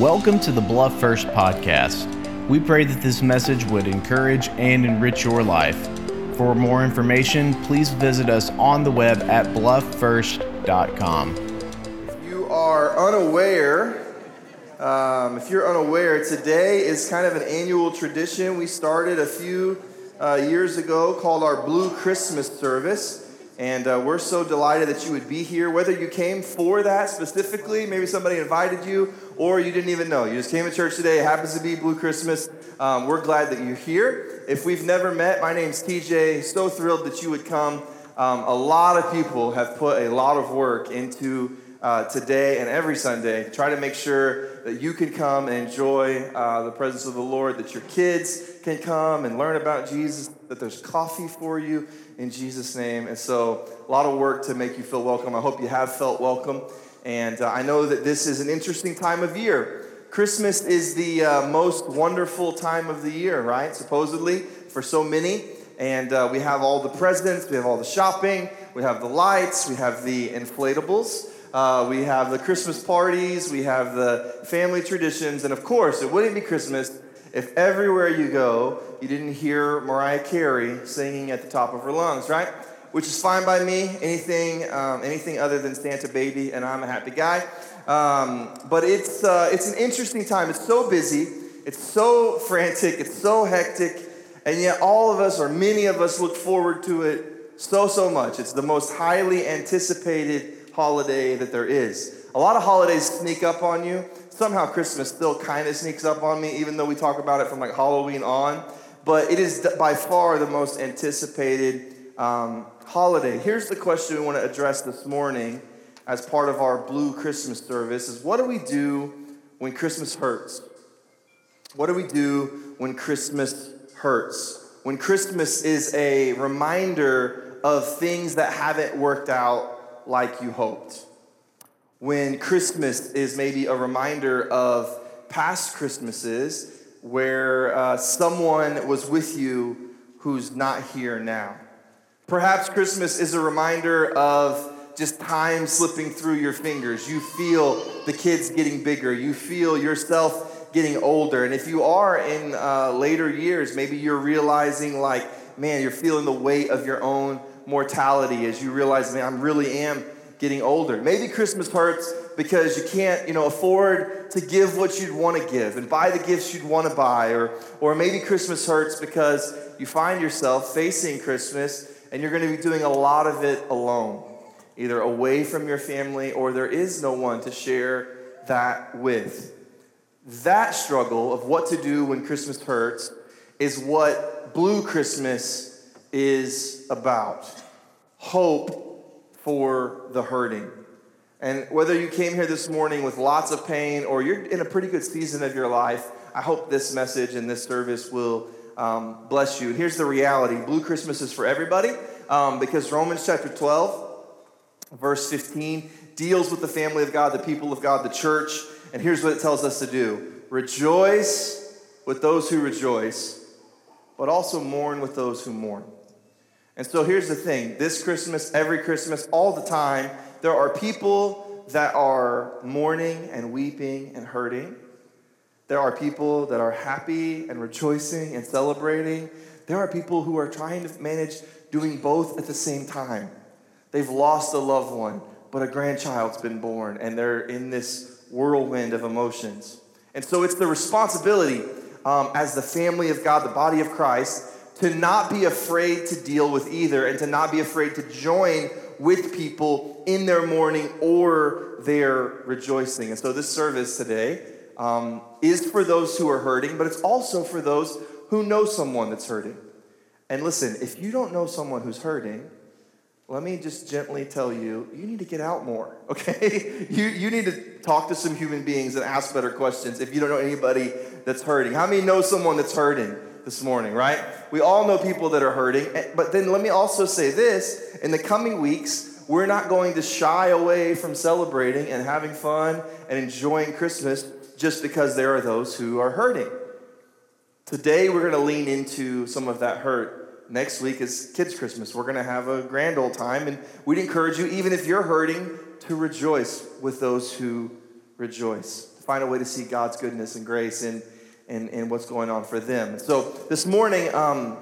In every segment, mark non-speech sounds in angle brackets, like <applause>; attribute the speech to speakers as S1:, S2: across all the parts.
S1: Welcome to the Bluff First podcast. We pray that this message would encourage and enrich your life. For more information, please visit us on the web at blufffirst.com.
S2: If you are unaware, um, if you're unaware, today is kind of an annual tradition we started a few uh, years ago called our Blue Christmas service. And uh, we're so delighted that you would be here, whether you came for that specifically, maybe somebody invited you, or you didn't even know. You just came to church today, it happens to be Blue Christmas. Um, we're glad that you're here. If we've never met, my name's TJ. So thrilled that you would come. Um, a lot of people have put a lot of work into uh, today and every Sunday. Try to make sure that you can come and enjoy uh, the presence of the Lord, that your kids can come and learn about Jesus, that there's coffee for you in Jesus' name. And so, a lot of work to make you feel welcome. I hope you have felt welcome. And uh, I know that this is an interesting time of year. Christmas is the uh, most wonderful time of the year, right? Supposedly, for so many. And uh, we have all the presents, we have all the shopping, we have the lights, we have the inflatables. Uh, we have the Christmas parties, we have the family traditions, and of course, it wouldn't be Christmas if everywhere you go, you didn't hear Mariah Carey singing at the top of her lungs, right? Which is fine by me. Anything, um, anything other than Santa Baby, and I'm a happy guy. Um, but it's, uh, it's an interesting time. It's so busy, it's so frantic, it's so hectic, and yet all of us, or many of us, look forward to it so, so much. It's the most highly anticipated holiday that there is. A lot of holidays sneak up on you somehow Christmas still kind of sneaks up on me, even though we talk about it from like Halloween on. But it is by far the most anticipated um, holiday. Here's the question we want to address this morning as part of our Blue Christmas service: is what do we do when Christmas hurts? What do we do when Christmas hurts? When Christmas is a reminder of things that haven't worked out like you hoped when Christmas is maybe a reminder of past Christmases where uh, someone was with you who's not here now. Perhaps Christmas is a reminder of just time slipping through your fingers. You feel the kids getting bigger, you feel yourself getting older. And if you are in uh, later years, maybe you're realizing, like, man, you're feeling the weight of your own mortality as you realize, man, I really am getting older. Maybe Christmas hurts because you can't, you know, afford to give what you'd want to give and buy the gifts you'd want to buy or or maybe Christmas hurts because you find yourself facing Christmas and you're going to be doing a lot of it alone, either away from your family or there is no one to share that with. That struggle of what to do when Christmas hurts is what Blue Christmas is about. Hope for the hurting. And whether you came here this morning with lots of pain or you're in a pretty good season of your life, I hope this message and this service will um, bless you. Here's the reality Blue Christmas is for everybody um, because Romans chapter 12, verse 15, deals with the family of God, the people of God, the church. And here's what it tells us to do rejoice with those who rejoice, but also mourn with those who mourn. And so here's the thing this Christmas, every Christmas, all the time, there are people that are mourning and weeping and hurting. There are people that are happy and rejoicing and celebrating. There are people who are trying to manage doing both at the same time. They've lost a loved one, but a grandchild's been born, and they're in this whirlwind of emotions. And so it's the responsibility um, as the family of God, the body of Christ, to not be afraid to deal with either and to not be afraid to join with people in their mourning or their rejoicing. And so this service today um, is for those who are hurting, but it's also for those who know someone that's hurting. And listen, if you don't know someone who's hurting, let me just gently tell you, you need to get out more, <laughs> okay? you, you need to talk to some human beings and ask better questions if you don't know anybody that's hurting. How many know someone that's hurting? This morning, right? We all know people that are hurting. But then let me also say this in the coming weeks, we're not going to shy away from celebrating and having fun and enjoying Christmas just because there are those who are hurting. Today, we're going to lean into some of that hurt. Next week is Kids' Christmas. We're going to have a grand old time. And we'd encourage you, even if you're hurting, to rejoice with those who rejoice, find a way to see God's goodness and grace in, in, in what's going on for them. So this morning, um,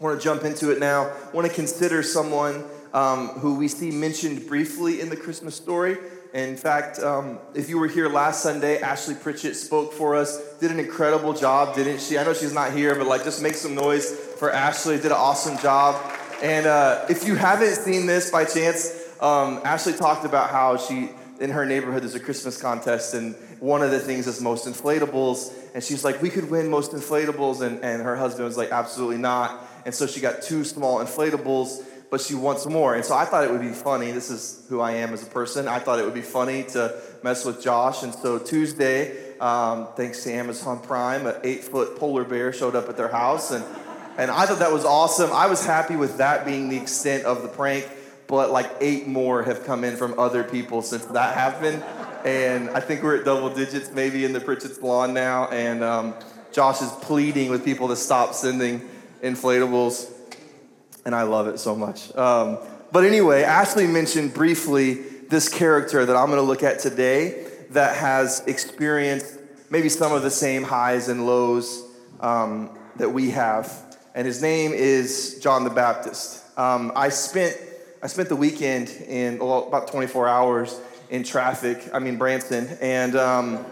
S2: I want to jump into it now. I want to consider someone um, who we see mentioned briefly in the Christmas story. In fact, um, if you were here last Sunday, Ashley Pritchett spoke for us, did an incredible job, didn't she? I know she's not here, but like just make some noise for Ashley. Did an awesome job. And uh, if you haven't seen this by chance, um, Ashley talked about how she in her neighborhood there's a Christmas contest, and one of the things is most inflatables. And she's like, we could win most inflatables, and, and her husband was like, absolutely not. And so she got two small inflatables, but she wants more. And so I thought it would be funny. This is who I am as a person. I thought it would be funny to mess with Josh. And so Tuesday, um, thanks to Amazon Prime, an eight foot polar bear showed up at their house. And, and I thought that was awesome. I was happy with that being the extent of the prank but like eight more have come in from other people since that happened. And I think we're at double digits maybe in the Pritchett's lawn now. And um, Josh is pleading with people to stop sending inflatables. And I love it so much. Um, but anyway, Ashley mentioned briefly this character that I'm going to look at today that has experienced maybe some of the same highs and lows um, that we have. And his name is John the Baptist. Um, I spent I spent the weekend in well, about 24 hours in traffic. I mean Branson, and um,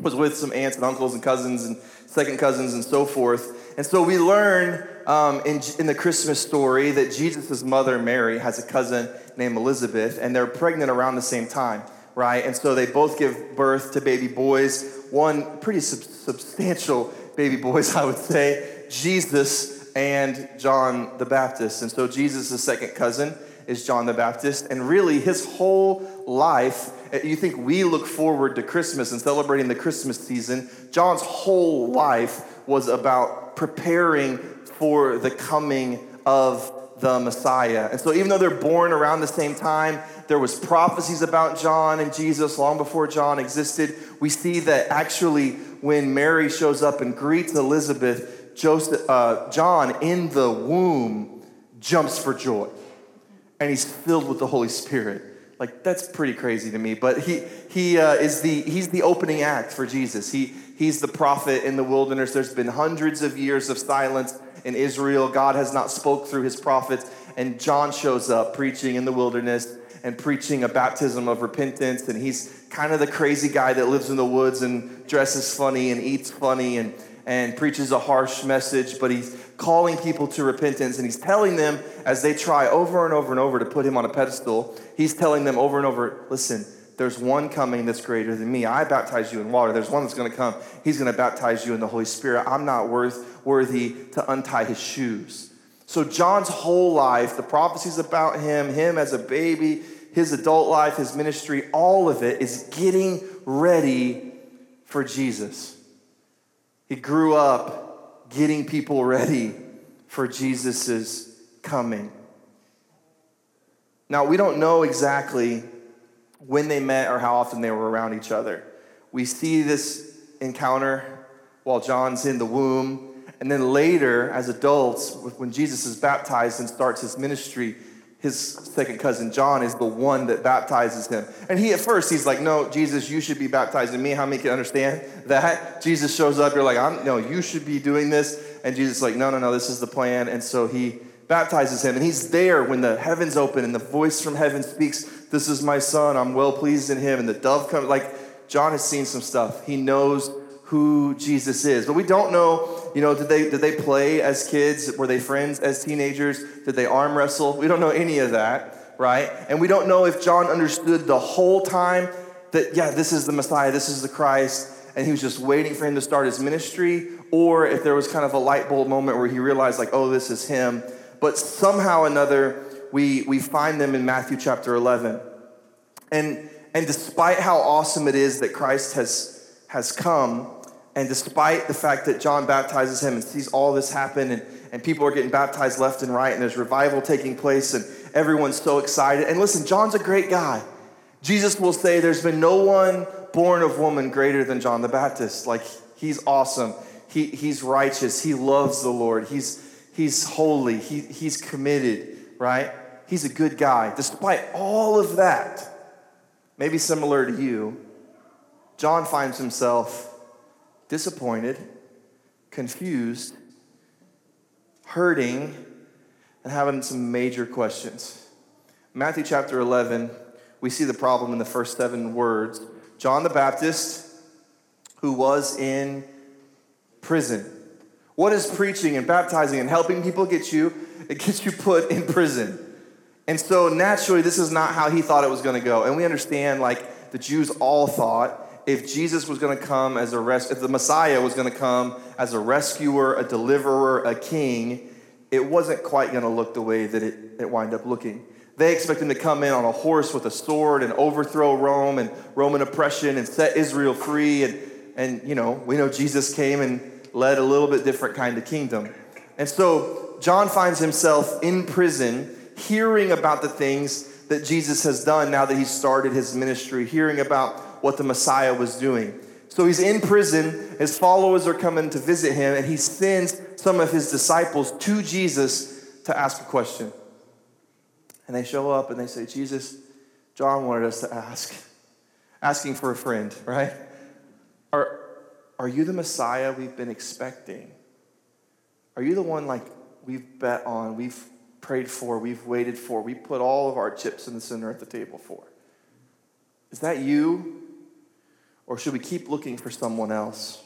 S2: was with some aunts and uncles and cousins and second cousins and so forth. And so we learn um, in, in the Christmas story that Jesus' mother Mary has a cousin named Elizabeth, and they're pregnant around the same time, right? And so they both give birth to baby boys. One pretty sub- substantial baby boys, <laughs> I would say. Jesus and John the Baptist. And so Jesus' second cousin is John the Baptist. And really, his whole life, eh, you think we look forward to Christmas and celebrating the Christmas season. John's whole life was about preparing for the coming of the Messiah. And so even though they're born around the same time, there was prophecies about John and Jesus long before John existed. We see that actually when Mary shows up and greets Elizabeth, Joseph, uh, John in the womb jumps for joy. And he's filled with the Holy Spirit. Like, that's pretty crazy to me. But he, he uh, is the, he's the opening act for Jesus. He, he's the prophet in the wilderness. There's been hundreds of years of silence in Israel. God has not spoke through his prophets. And John shows up preaching in the wilderness and preaching a baptism of repentance. And he's kind of the crazy guy that lives in the woods and dresses funny and eats funny and and preaches a harsh message, but he's calling people to repentance and he's telling them as they try over and over and over to put him on a pedestal, he's telling them over and over listen, there's one coming that's greater than me. I baptize you in water. There's one that's going to come. He's going to baptize you in the Holy Spirit. I'm not worth, worthy to untie his shoes. So, John's whole life, the prophecies about him, him as a baby, his adult life, his ministry, all of it is getting ready for Jesus. He grew up getting people ready for Jesus' coming. Now, we don't know exactly when they met or how often they were around each other. We see this encounter while John's in the womb. And then later, as adults, when Jesus is baptized and starts his ministry, his second cousin John is the one that baptizes him. And he, at first, he's like, No, Jesus, you should be baptizing me. How many can understand that? Jesus shows up, you're like, I'm, No, you should be doing this. And Jesus is like, No, no, no, this is the plan. And so he baptizes him. And he's there when the heavens open and the voice from heaven speaks, This is my son. I'm well pleased in him. And the dove comes. Like, John has seen some stuff. He knows who Jesus is. But we don't know, you know, did they did they play as kids? Were they friends as teenagers? Did they arm wrestle? We don't know any of that, right? And we don't know if John understood the whole time that yeah, this is the Messiah, this is the Christ, and he was just waiting for him to start his ministry, or if there was kind of a light bulb moment where he realized like, oh, this is him. But somehow or another, we we find them in Matthew chapter 11. And and despite how awesome it is that Christ has has come, and despite the fact that John baptizes him and sees all this happen, and, and people are getting baptized left and right, and there's revival taking place, and everyone's so excited. And listen, John's a great guy. Jesus will say, There's been no one born of woman greater than John the Baptist. Like, he's awesome. He, he's righteous. He loves the Lord. He's, he's holy. He, he's committed, right? He's a good guy. Despite all of that, maybe similar to you, John finds himself disappointed, confused, hurting, and having some major questions. Matthew chapter 11, we see the problem in the first seven words. John the Baptist, who was in prison. What is preaching and baptizing and helping people get you? <laughs> It gets you put in prison. And so naturally, this is not how he thought it was going to go. And we understand, like, the Jews all thought if Jesus was going to come as a res- if the Messiah was going to come as a rescuer, a deliverer, a king, it wasn't quite going to look the way that it, it wound up looking. They expect him to come in on a horse with a sword and overthrow Rome and Roman oppression and set Israel free. And, and you know, we know Jesus came and led a little bit different kind of kingdom. And so John finds himself in prison hearing about the things that Jesus has done now that he started his ministry, hearing about what the Messiah was doing. So he's in prison, his followers are coming to visit him, and he sends some of his disciples to Jesus to ask a question. And they show up and they say, Jesus, John wanted us to ask, asking for a friend, right? Are, are you the Messiah we've been expecting? Are you the one like we've bet on, we've prayed for, we've waited for, we put all of our chips in the center at the table for? Is that you? Or should we keep looking for someone else?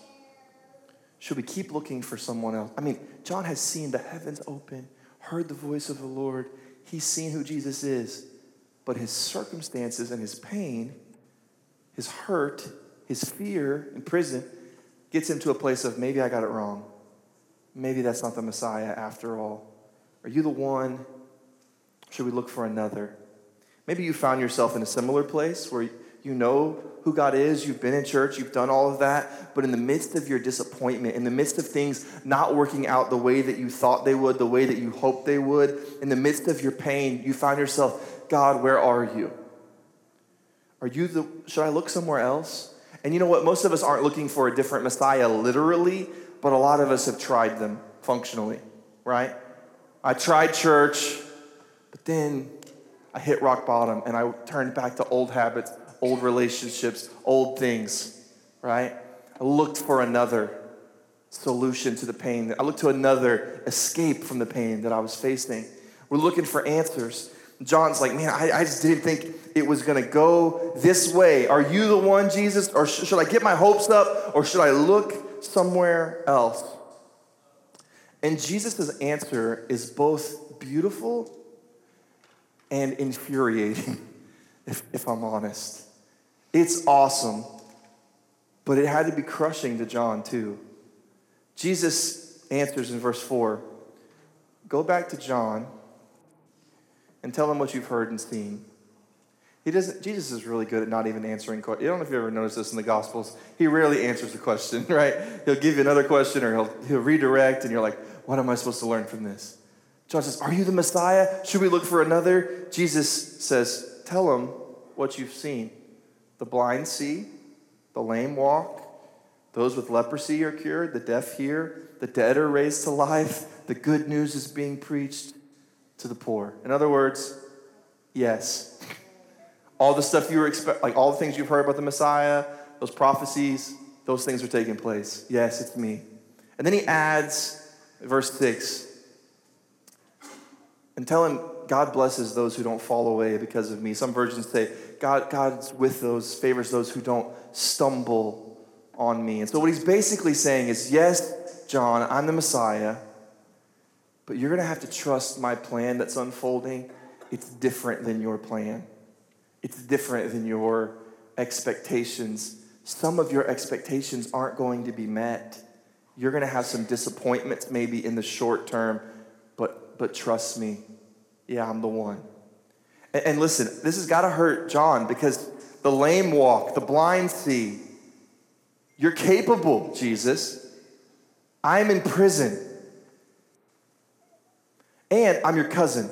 S2: Should we keep looking for someone else? I mean, John has seen the heavens open, heard the voice of the Lord, he's seen who Jesus is, but his circumstances and his pain, his hurt, his fear in prison gets him to a place of maybe I got it wrong. Maybe that's not the Messiah after all. Are you the one? Should we look for another? Maybe you found yourself in a similar place where you know who God is, you've been in church, you've done all of that, but in the midst of your disappointment, in the midst of things not working out the way that you thought they would, the way that you hoped they would, in the midst of your pain, you find yourself, God, where are you? Are you the, should I look somewhere else? And you know what? Most of us aren't looking for a different Messiah literally, but a lot of us have tried them functionally, right? I tried church, but then I hit rock bottom and I turned back to old habits, old relationships, old things, right? I looked for another solution to the pain. I looked to another escape from the pain that I was facing. We're looking for answers. John's like, man, I, I just didn't think it was going to go this way. Are you the one, Jesus? Or sh- should I get my hopes up? Or should I look somewhere else? And Jesus' answer is both beautiful and infuriating, <laughs> if, if I'm honest. It's awesome, but it had to be crushing to John too. Jesus answers in verse 4 Go back to John and tell him what you've heard and seen. He doesn't, Jesus is really good at not even answering questions. I don't know if you ever noticed this in the Gospels. He rarely answers a question, <laughs> right? He'll give you another question or he'll, he'll redirect, and you're like, what am I supposed to learn from this? John says, Are you the Messiah? Should we look for another? Jesus says, Tell him what you've seen. The blind see, the lame walk, those with leprosy are cured, the deaf hear, the dead are raised to life, the good news is being preached to the poor. In other words, yes. All the stuff you were expect, like all the things you've heard about the Messiah, those prophecies, those things are taking place. Yes, it's me. And then he adds, verse 6, and tell him God blesses those who don't fall away because of me. Some versions say, God, God's with those, favors those who don't stumble on me. And so what he's basically saying is, yes, John, I'm the Messiah, but you're going to have to trust my plan that's unfolding. It's different than your plan. It's different than your expectations. Some of your expectations aren't going to be met. You're going to have some disappointments maybe in the short term, but, but trust me, yeah, I'm the one. And, listen, this has got to hurt John because the lame walk, the blind see. You're capable, Jesus. I'm in prison. And I'm your cousin.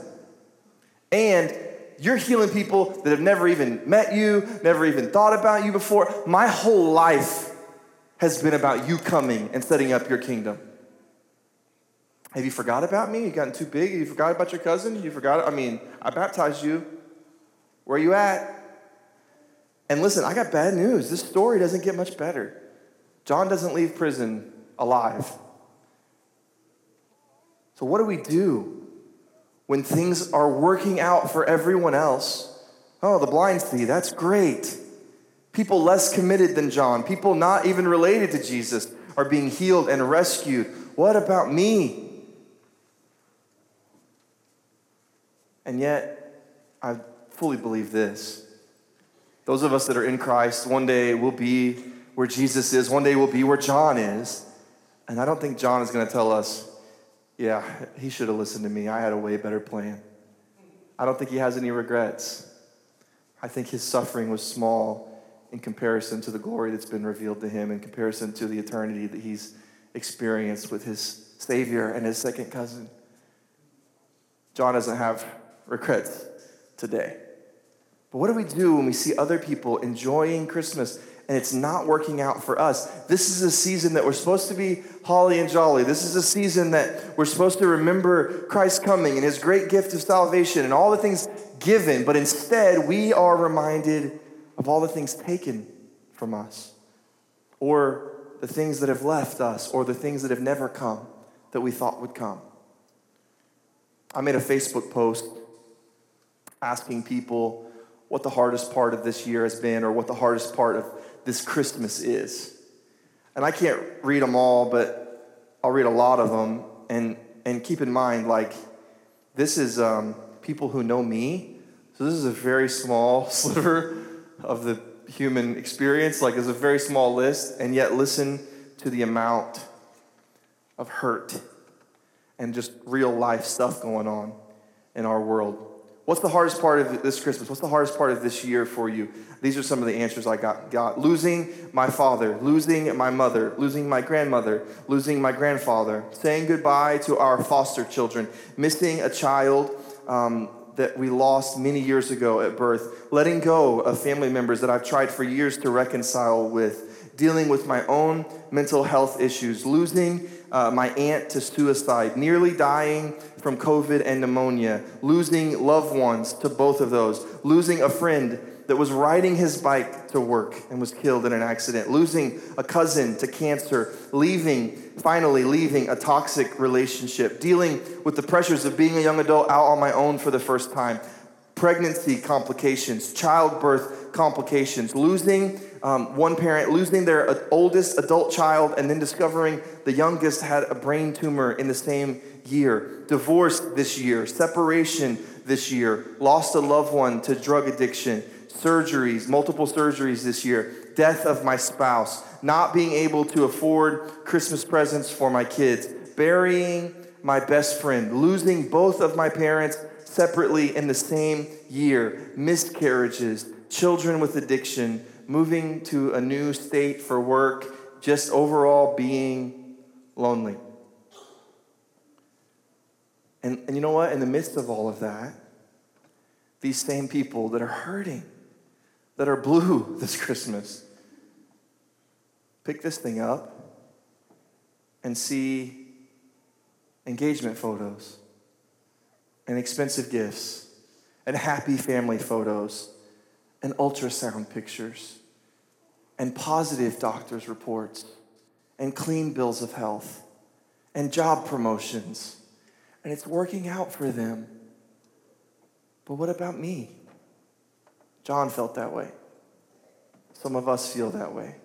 S2: And you're healing people that have never even met you, never even thought about you before. My whole life has been about you coming and setting up your kingdom. Have you forgot about me? You gotten too big? You forgot about your cousin? You forgot? I mean, I baptized you. Where are you at? And listen, I got bad news. This story doesn't get much better. John doesn't leave prison alive. So, what do we do when things are working out for everyone else? Oh, the blind see, that's great. People less committed than John, people not even related to Jesus, are being healed and rescued. What about me? And yet, I fully believe this. Those of us that are in Christ, one day will be where Jesus is, one day will be where John is. And I don't think John is going to tell us, yeah, he should have listened to me. I had a way better plan. I don't think he has any regrets. I think his suffering was small in comparison to the glory that's been revealed to him, in comparison to the eternity that he's experienced with his Savior and his second cousin. John doesn't have regrets today. But what do we do when we see other people enjoying Christmas and it's not working out for us? This is a season that we're supposed to be holly and jolly. This is a season that we're supposed to remember Christ coming and his great gift of salvation and all the things given, but instead we are reminded of all the things taken from us, or the things that have left us, or the things that have never come that we thought would come. I made a Facebook post asking people what the hardest part of this year has been, or what the hardest part of this Christmas is. And I can't read them all, but I'll read a lot of them. And, and keep in mind, like, this is um, people who know me. So this is a very small <laughs> sliver of the human experience. Like, it's a very small list, and yet listen to the amount of hurt and just real life stuff going on in our world. What's the hardest part of this Christmas? What's the hardest part of this year for you? These are some of the answers I got. got. Losing my father, losing my mother, losing my grandmother, losing my grandfather, saying goodbye to our foster children, missing a child um, that we lost many years ago at birth, letting go of family members that I've tried for years to reconcile with, dealing with my own mental health issues, losing uh, my aunt to suicide, nearly dying from COVID and pneumonia, losing loved ones to both of those, losing a friend that was riding his bike to work and was killed in an accident, losing a cousin to cancer, leaving, finally leaving a toxic relationship, dealing with the pressures of being a young adult out on my own for the first time, pregnancy complications, childbirth complications, losing um, one parent, losing their oldest adult child, and then discovering the youngest had a brain tumor in the same year, divorce this year, separation this year, lost a loved one to drug addiction surgeries, multiple surgeries this year, death of my spouse, not being able to afford Christmas presents for my kids, burying my best friend, losing both of my parents separately in the same year, miscarriages, children with addiction, moving to a new state for work, just overall being lonely. And, and you know what? In the midst of all of that, these same people that are hurting, that are blue <laughs> this Christmas. Pick this thing up and see engagement photos and expensive gifts and happy family photos and ultrasound pictures and positive doctor's reports and clean bills of health and job promotions. And it's working out for them. But what about me? John felt that way. Some of us feel that way.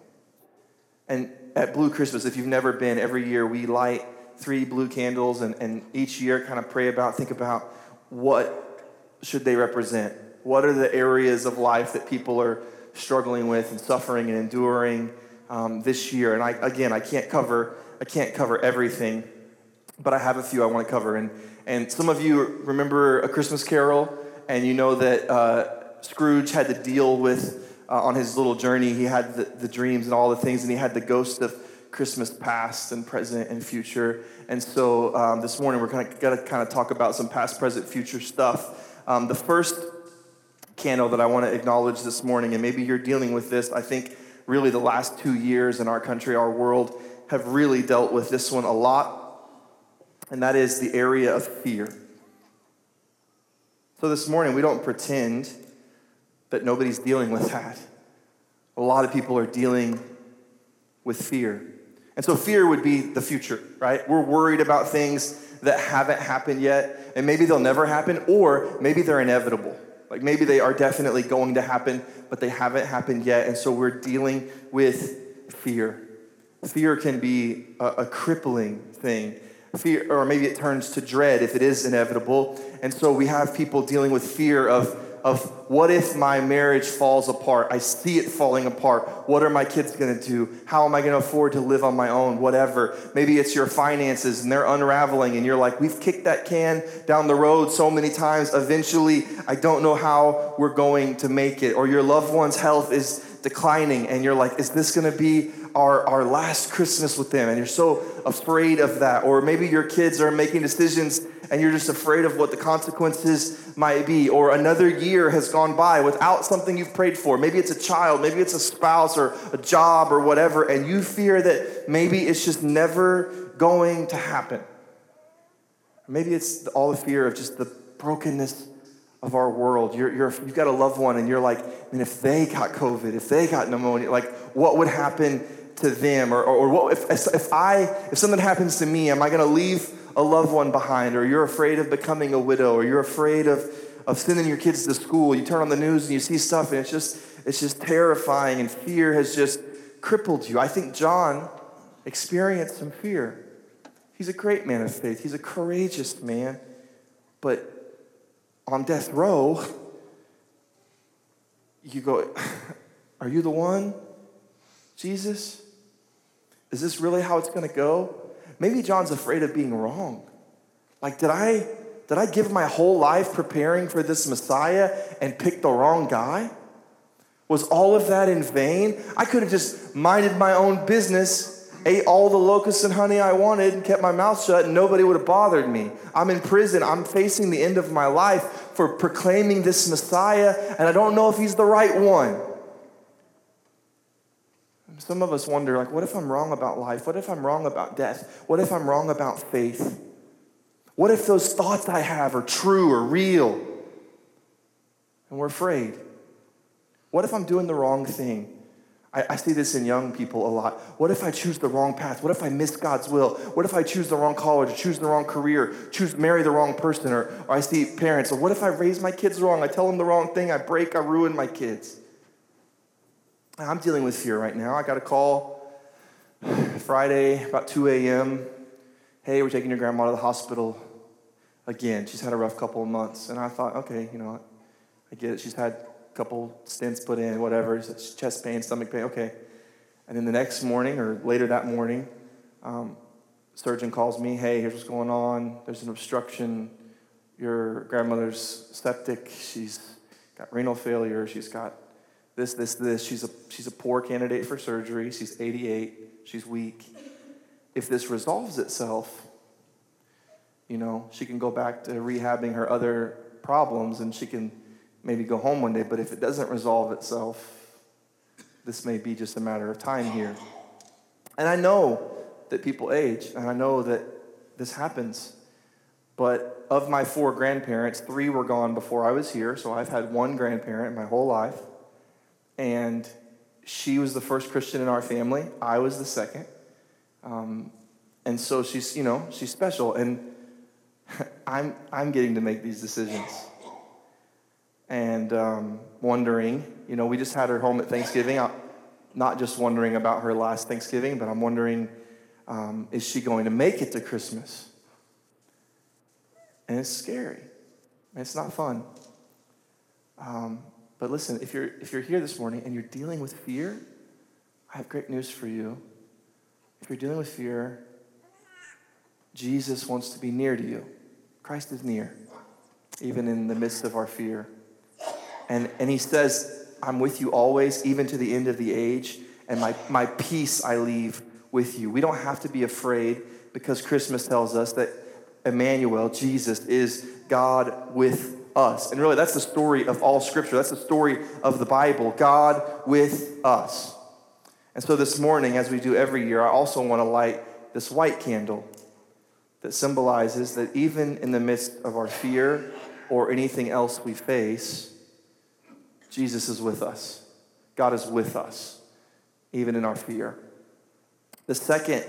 S2: And at Blue Christmas, if you've never been, every year we light three blue candles and, and each year kind of pray about, think about what should they represent? What are the areas of life that people are struggling with and suffering and enduring um, this year? And I, again, I can't cover, I can't cover everything, but I have a few I want to cover. And, and some of you remember A Christmas Carol, and you know that uh, Scrooge had to deal with uh, on his little journey. He had the, the dreams and all the things, and he had the ghost of Christmas past and present and future. And so um, this morning we're going to kind of talk about some past, present, future stuff. Um, the first candle that I want to acknowledge this morning, and maybe you're dealing with this, I think really the last two years in our country, our world, have really dealt with this one a lot, and that is the area of fear. So this morning we don't pretend that nobody's dealing with that. A lot of people are dealing with fear. And so fear would be the future, right? We're worried about things that haven't happened yet, and maybe they'll never happen, or maybe they're inevitable. Like maybe they are definitely going to happen, but they haven't happened yet. And so we're dealing with fear. Fear can be a, a crippling thing. Fear, or maybe it turns to dread if it is inevitable. And so we have people dealing with fear of of what if my marriage falls apart? I see it falling apart. What are my kids going to do? How am I going to afford to live on my own? Whatever. Maybe it's your finances and they're unraveling and you're like, we've kicked that can down the road so many times. Eventually, I don't know how we're going to make it. Or your loved one's health is declining and you're like, is this going to be our, our last Christmas with them? And you're so afraid of that. Or maybe your kids are making decisions and you're just afraid of what the consequences might be. Or another year has gone by without something you've prayed for. Maybe it's a child, maybe it's a spouse or a job or whatever, and you fear that maybe it's just never going to happen. Maybe it's all the fear of just the brokenness of our world. You're, you're, you've got a loved one, and you're like, I mean, if they got COVID, if they got pneumonia, like, what would happen to them? Or, or, or what if, if I, if something happens to me, am I going to leave a loved one behind, or you're afraid of becoming a widow, or you're afraid of, of sending your kids to school. You turn on the news and you see stuff, and it's just, it's just terrifying, and fear has just crippled you. I think John experienced some fear. He's a great man of faith, he's a courageous man, but on death row, you go, <laughs> Are you the one, Jesus? Is this really how it's going to go? Maybe John's afraid of being wrong. Like, did I, did I give my whole life preparing for this Messiah and pick the wrong guy? Was all of that in vain? I could have just minded my own business, ate all the locusts and honey I wanted, and kept my mouth shut, and nobody would have bothered me. I'm in prison. I'm facing the end of my life for proclaiming this Messiah, and I don't know if he's the right one. Some of us wonder, like, what if I'm wrong about life? What if I'm wrong about death? What if I'm wrong about faith? What if those thoughts I have are true or real? And we're afraid. What if I'm doing the wrong thing? I, I, see this in young people a lot. What if I choose the wrong path? What if I miss God's will? What if I choose the wrong college, choose the wrong career, choose marry the wrong person? Or, or I see parents, or what if I raise my kids wrong? I tell them the wrong thing, I break, I ruin my kids. I'm dealing with fear right now. I got a call Friday about 2 a.m. Hey, we're taking your grandma to the hospital again. She's had a rough couple of months. And I thought, okay, you know, I get it. She's had a couple stents put in, whatever, chest pain, stomach pain, okay. And then the next morning or later that morning, um, surgeon calls me, hey, here's what's going on. There's an obstruction. Your grandmother's septic. She's got renal failure. She's got this, this, this. She's a, she's a poor candidate for surgery. She's 88. She's weak. If this resolves itself, you know, she can go back to rehabbing her other problems and she can maybe go home one day. But if it doesn't resolve itself, this may be just a matter of time here. And I know that people age, and I know that this happens. But of my four grandparents, three were gone before I was here, so I've had one grandparent my whole life and she was the first Christian in our family. I was the second. Um, and so she's, you know, she's special. And <laughs> I'm, I'm getting to make these decisions. And um, wondering, you know, we just had her home at Thanksgiving. I'm not just wondering about her last Thanksgiving, but I'm wondering, um, is she going to make it to Christmas? And it's scary. It's not fun. Um, but listen, if you're, if you're here this morning and you're dealing with fear, I have great news for you. If you're dealing with fear, Jesus wants to be near to you. Christ is near, even in the midst of our fear. And, and he says, I'm with you always, even to the end of the age, and my, my peace I leave with you. We don't have to be afraid because Christmas tells us that Emmanuel, Jesus, is God with us. And really, that's the story of all Scripture. That's the story of the Bible God with us. And so this morning, as we do every year, I also want to light this white candle that symbolizes that even in the midst of our fear or anything else we face, Jesus is with us. God is with us, even in our fear. The second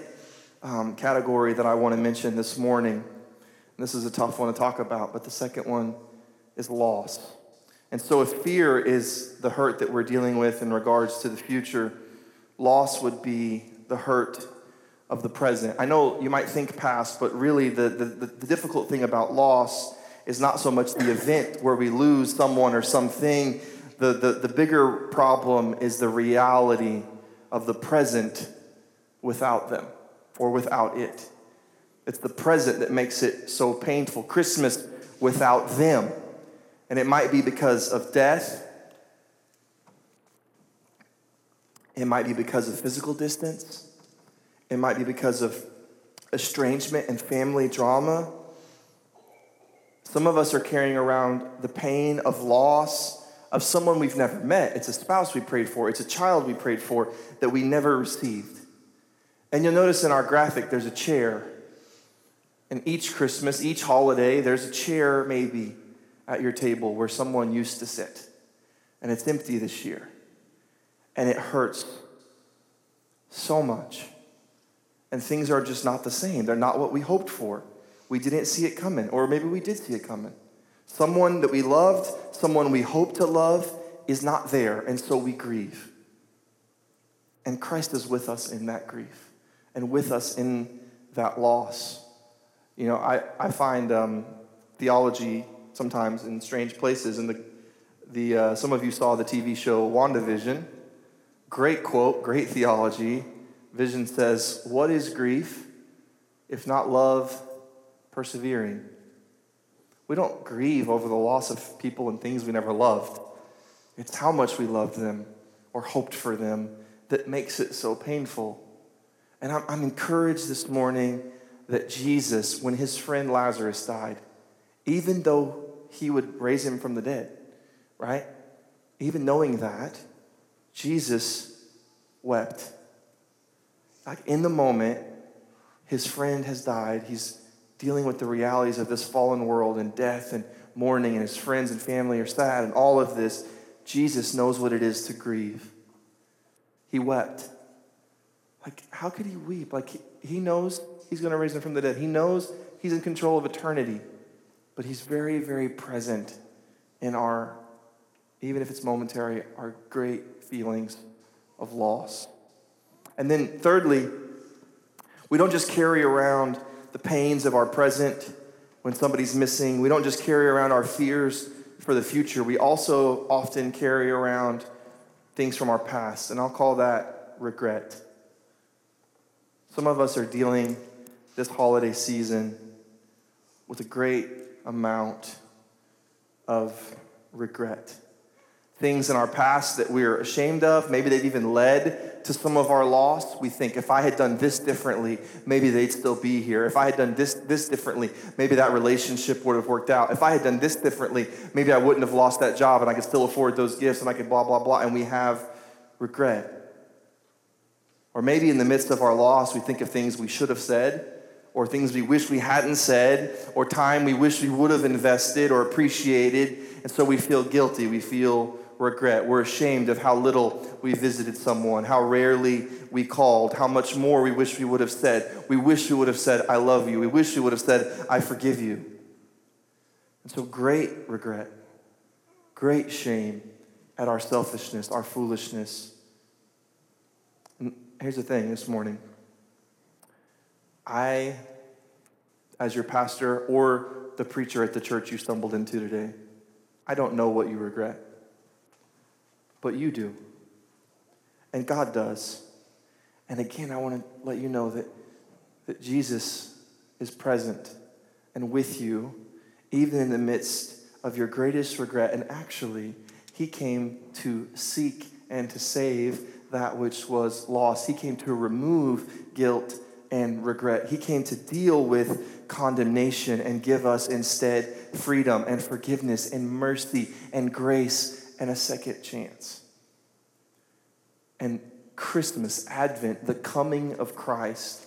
S2: um, category that I want to mention this morning, this is a tough one to talk about, but the second one is loss. And so, if fear is the hurt that we're dealing with in regards to the future, loss would be the hurt of the present. I know you might think past, but really the, the, the, difficult thing about loss is not so much the event where we lose someone or something. The, the, the bigger problem is the reality of the present without them or without it. It's the present that makes it so painful. Christmas without them. And it might be because of death. It might be because of physical distance. It might be because of estrangement and family drama. Some of us are carrying around the pain of loss of someone we've never met. It's a spouse we prayed for, it's a child we prayed for that we never received. And you'll notice in our graphic there's a chair. And each Christmas, each holiday, there's a chair maybe at your table where someone used to sit. And it's empty this year. And it hurts so much. And things are just not the same. They're not what we hoped for. We didn't see it coming, or maybe we did see it coming. Someone that we loved, someone we hoped to love, is not there, and so we grieve. And Christ is with us in that grief and with us in that loss. You know, I, I find um, theology sometimes in strange places. And the, the, uh, some of you saw the TV show WandaVision. Great quote, great theology. Vision says, What is grief if not love persevering? We don't grieve over the loss of people and things we never loved. It's how much we loved them or hoped for them that makes it so painful. And I'm, I'm encouraged this morning that Jesus, when his friend Lazarus died, even though he would raise him from the dead, right? Even knowing that, Jesus wept. Like in the moment, his friend has died. He's dealing with the realities of this fallen world and death and mourning, and his friends and family are sad, and all of this. Jesus knows what it is to grieve. He wept. Like, how could he weep? Like, he, knows he's going to raise him from the dead. He knows he's in control of eternity but He's very, very present in our, even if it's momentary, our great feelings of loss. And then, thirdly, we don't just carry around the pains of our present when somebody's missing. We don't just carry around our fears for the future. We also often carry around things from our past, and I'll call that regret. Some of us are dealing this holiday season with a great amount of regret. Things in our past that we're ashamed of, maybe they've even led to some of our loss. We think if I had done this differently, maybe they'd still be here. If I had done this this differently, maybe that relationship would have worked out. If I had done this differently, maybe I wouldn't have lost that job and I could still afford those gifts and I could blah blah blah and we have regret. Or maybe in the midst of our loss, we think of things we should have said or things we wish we hadn't said, or time we wish we would have invested or appreciated, and so we feel guilty. We feel regret. We're ashamed of how little we visited someone, how rarely we called, how much more we wish we would have said. We wish we would have said, I love you. We wish we would have said, I forgive you. And so, great regret, great shame at our selfishness, our foolishness. And here's the thing this morning I, as your pastor or the preacher at the church you stumbled into today, I don't know what you regret, but you do. And God does. And again, I want to let you know that, that Jesus is present and with you, even in the midst of your greatest regret. And actually, He came to seek and to save that which was lost. He came to remove guilt and regret. He came to deal with condemnation and give us instead freedom and forgiveness and mercy and grace and a second chance. And Christmas, Advent, the coming of Christ,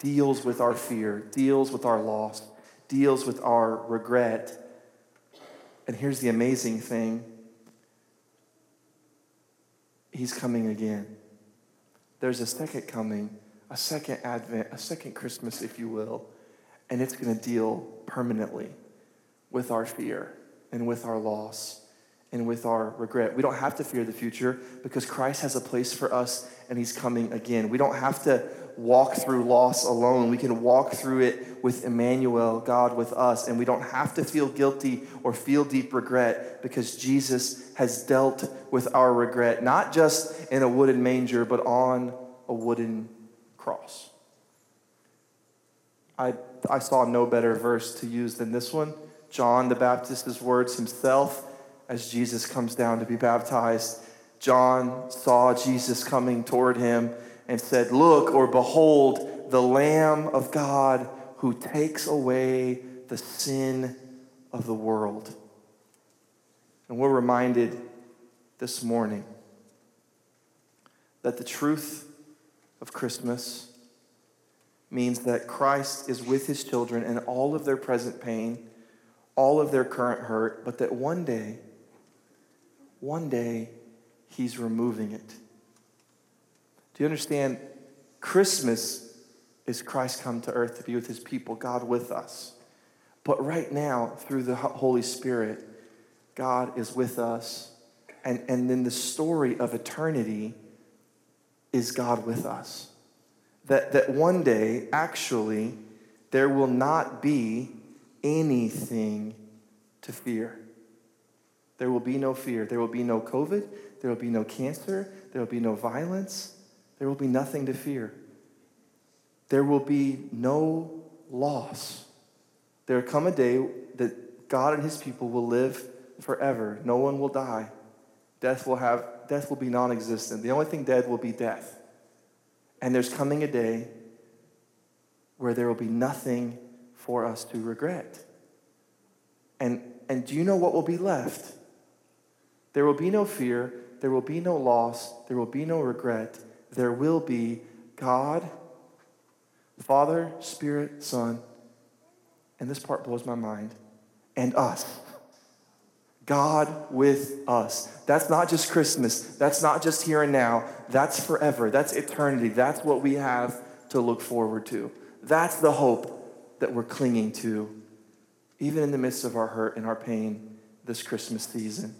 S2: deals with our fear, deals with our loss, deals with our regret. And here's the amazing thing he's coming again. There's a second coming, a second advent, a second Christmas, if you will, and it's going to deal permanently with our fear and with our loss and with our regret. We don't have to fear the future because Christ has a place for us and he's coming again. We don't have to walk through loss alone. We can walk through it with Emmanuel, God with us, and we don't have to feel guilty or feel deep regret because Jesus has dealt with our regret, not just in a wooden manger, but on a wooden cross. I, I saw no better verse to use than this one. John the Baptist's words himself as Jesus comes down to be baptized. John saw Jesus coming toward him and said, Look or behold the Lamb of God who takes away the sin of the world. And we're reminded this morning that the truth of Christmas means that Christ is with his children in all of their present pain, all of their current hurt, but that one day, one day, he's removing it. Do you understand? Christmas is Christ come to earth to be with his people, God with us. But right now, through the Holy Spirit, God is with us. And, and then the story of eternity is God with us. That, that one day, actually, there will not be anything to fear. There will be no fear. There will be no COVID. There will be no cancer. There will be no violence. There will be nothing to fear. There will be no loss. There will come a day that God and his people will live forever. No one will die. Death will have death will be non-existent. The only thing dead will be death. And there's coming a day where there will be nothing for us to regret. And and do you know what will be left? There will be no fear, there will be no loss, there will be no regret there will be God, Father, Spirit, Son, and this part blows my mind, and us. God with us. That's not just Christmas. That's not just here and now. That's forever. That's eternity. That's what we have to look forward to. That's the hope that we're clinging to, even in the midst of our hurt and our pain this Christmas season.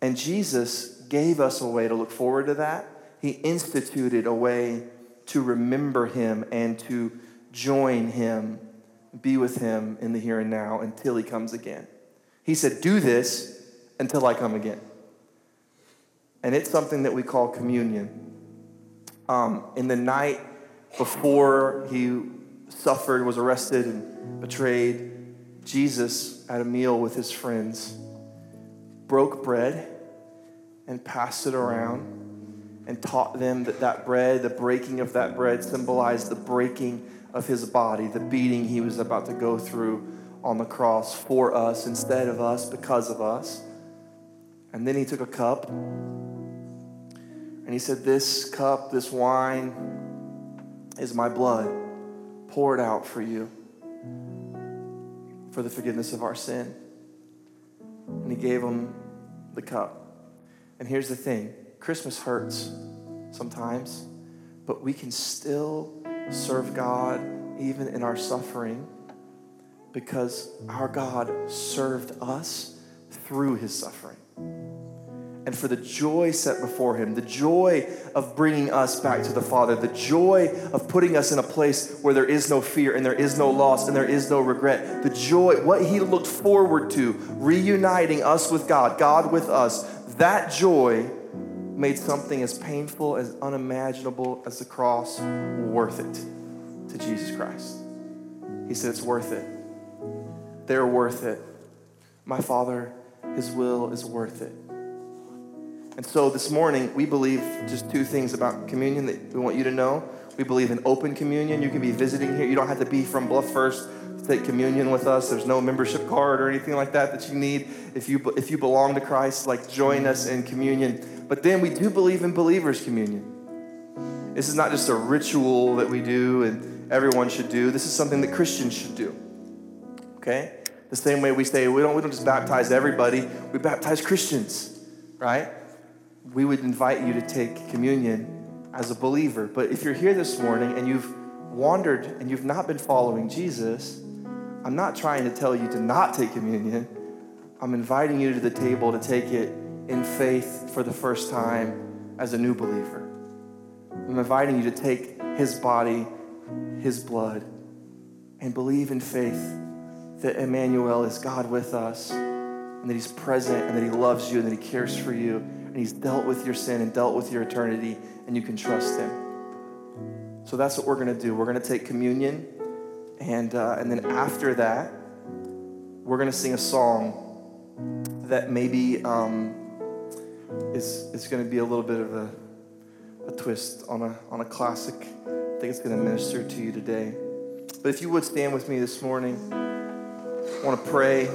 S2: And Jesus gave us a way to look forward to that. He instituted a way to remember him and to join him, be with him in the here and now until he comes again. He said, Do this until I come again. And it's something that we call communion. Um, in the night before he suffered, was arrested, and betrayed, Jesus, at a meal with his friends, broke bread and passed it around and taught them that that bread, the breaking of that bread, symbolized the breaking of his body, the beating he was about to go through on the cross for us, instead of us, because of us. And then he took a cup and he said, This cup, this wine is my blood poured out for you for the forgiveness of our sin. And he gave him the cup. And here's the thing Christmas hurts sometimes, but we can still serve God even in our suffering because our God served us through his suffering. And for the joy set before him, the joy of bringing us back to the Father, the joy of putting us in a place where there is no fear and there is no loss and there is no regret, the joy, what he looked forward to, reuniting us with God, God with us, that joy made something as painful, as unimaginable as the cross worth it to Jesus Christ. He said, It's worth it. They're worth it. My Father, His will is worth it. And so this morning, we believe just two things about communion that we want you to know. We believe in open communion. You can be visiting here. You don't have to be from Bluff First to take communion with us. There's no membership card or anything like that that you need. If you, if you belong to Christ, like join us in communion. But then we do believe in believers' communion. This is not just a ritual that we do and everyone should do. This is something that Christians should do. Okay? The same way we say we don't, we don't just baptize everybody, we baptize Christians, right? we would invite you to take communion as a believer. But if you're here this morning and you've wandered and you've not been following Jesus, I'm not trying to tell you to not take communion. I'm inviting you to the table to take it in faith for the first time as a new believer. I'm inviting you to take his body, his blood, and believe in faith that Emmanuel is God with us and that he's present and that he loves you and that he cares for you and he's dealt with your sin and dealt with your eternity and you can trust him. So that's what we're going to do. We're going to take communion and, uh, and then after that, we're going to sing a song that maybe um, is, is going to be a little bit of a, a twist on a, on a classic. I think it's going to minister to you today. But if you would stand with me this morning, I want to pray.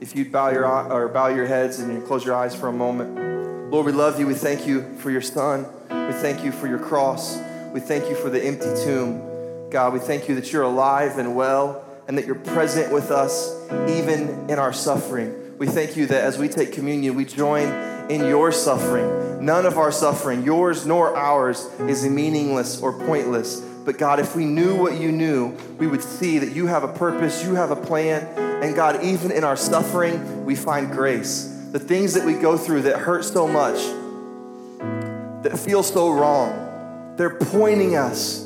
S2: If you'd bow your or bow your heads and you close your eyes for a moment. Lord, we love you. We thank you for your son. We thank you for your cross. We thank you for the empty tomb. God, we thank you that you're alive and well and that you're present with us even in our suffering. We thank you that as we take communion, we join in your suffering. None of our suffering, yours nor ours, is meaningless or pointless. But God, if we knew what you knew, we would see that you have a purpose, you have a plan. And God, even in our suffering, we find grace. The things that we go through that hurt so much, that feel so wrong, they're pointing us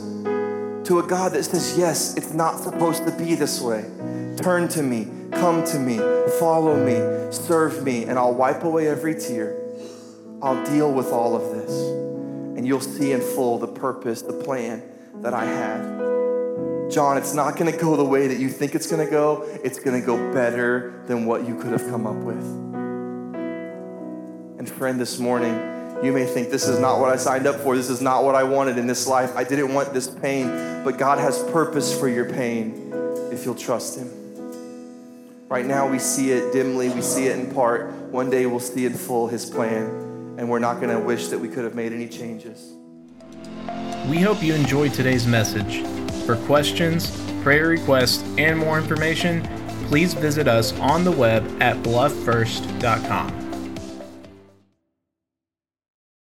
S2: to a God that says, Yes, it's not supposed to be this way. Turn to me, come to me, follow me, serve me, and I'll wipe away every tear. I'll deal with all of this. And you'll see in full the purpose, the plan that I had. John, it's not going to go the way that you think it's going to go. It's going to go better than what you could have come up with. And friend, this morning, you may think this is not what I signed up for. This is not what I wanted in this life. I didn't want this pain, but God has purpose for your pain if you'll trust Him. Right now, we see it dimly, we see it in part. One day, we'll see in full His plan, and we're not going to wish that we could have made any changes.
S1: We hope you enjoyed today's message. For questions, prayer requests, and more information, please visit us on the web at blufffirst.com.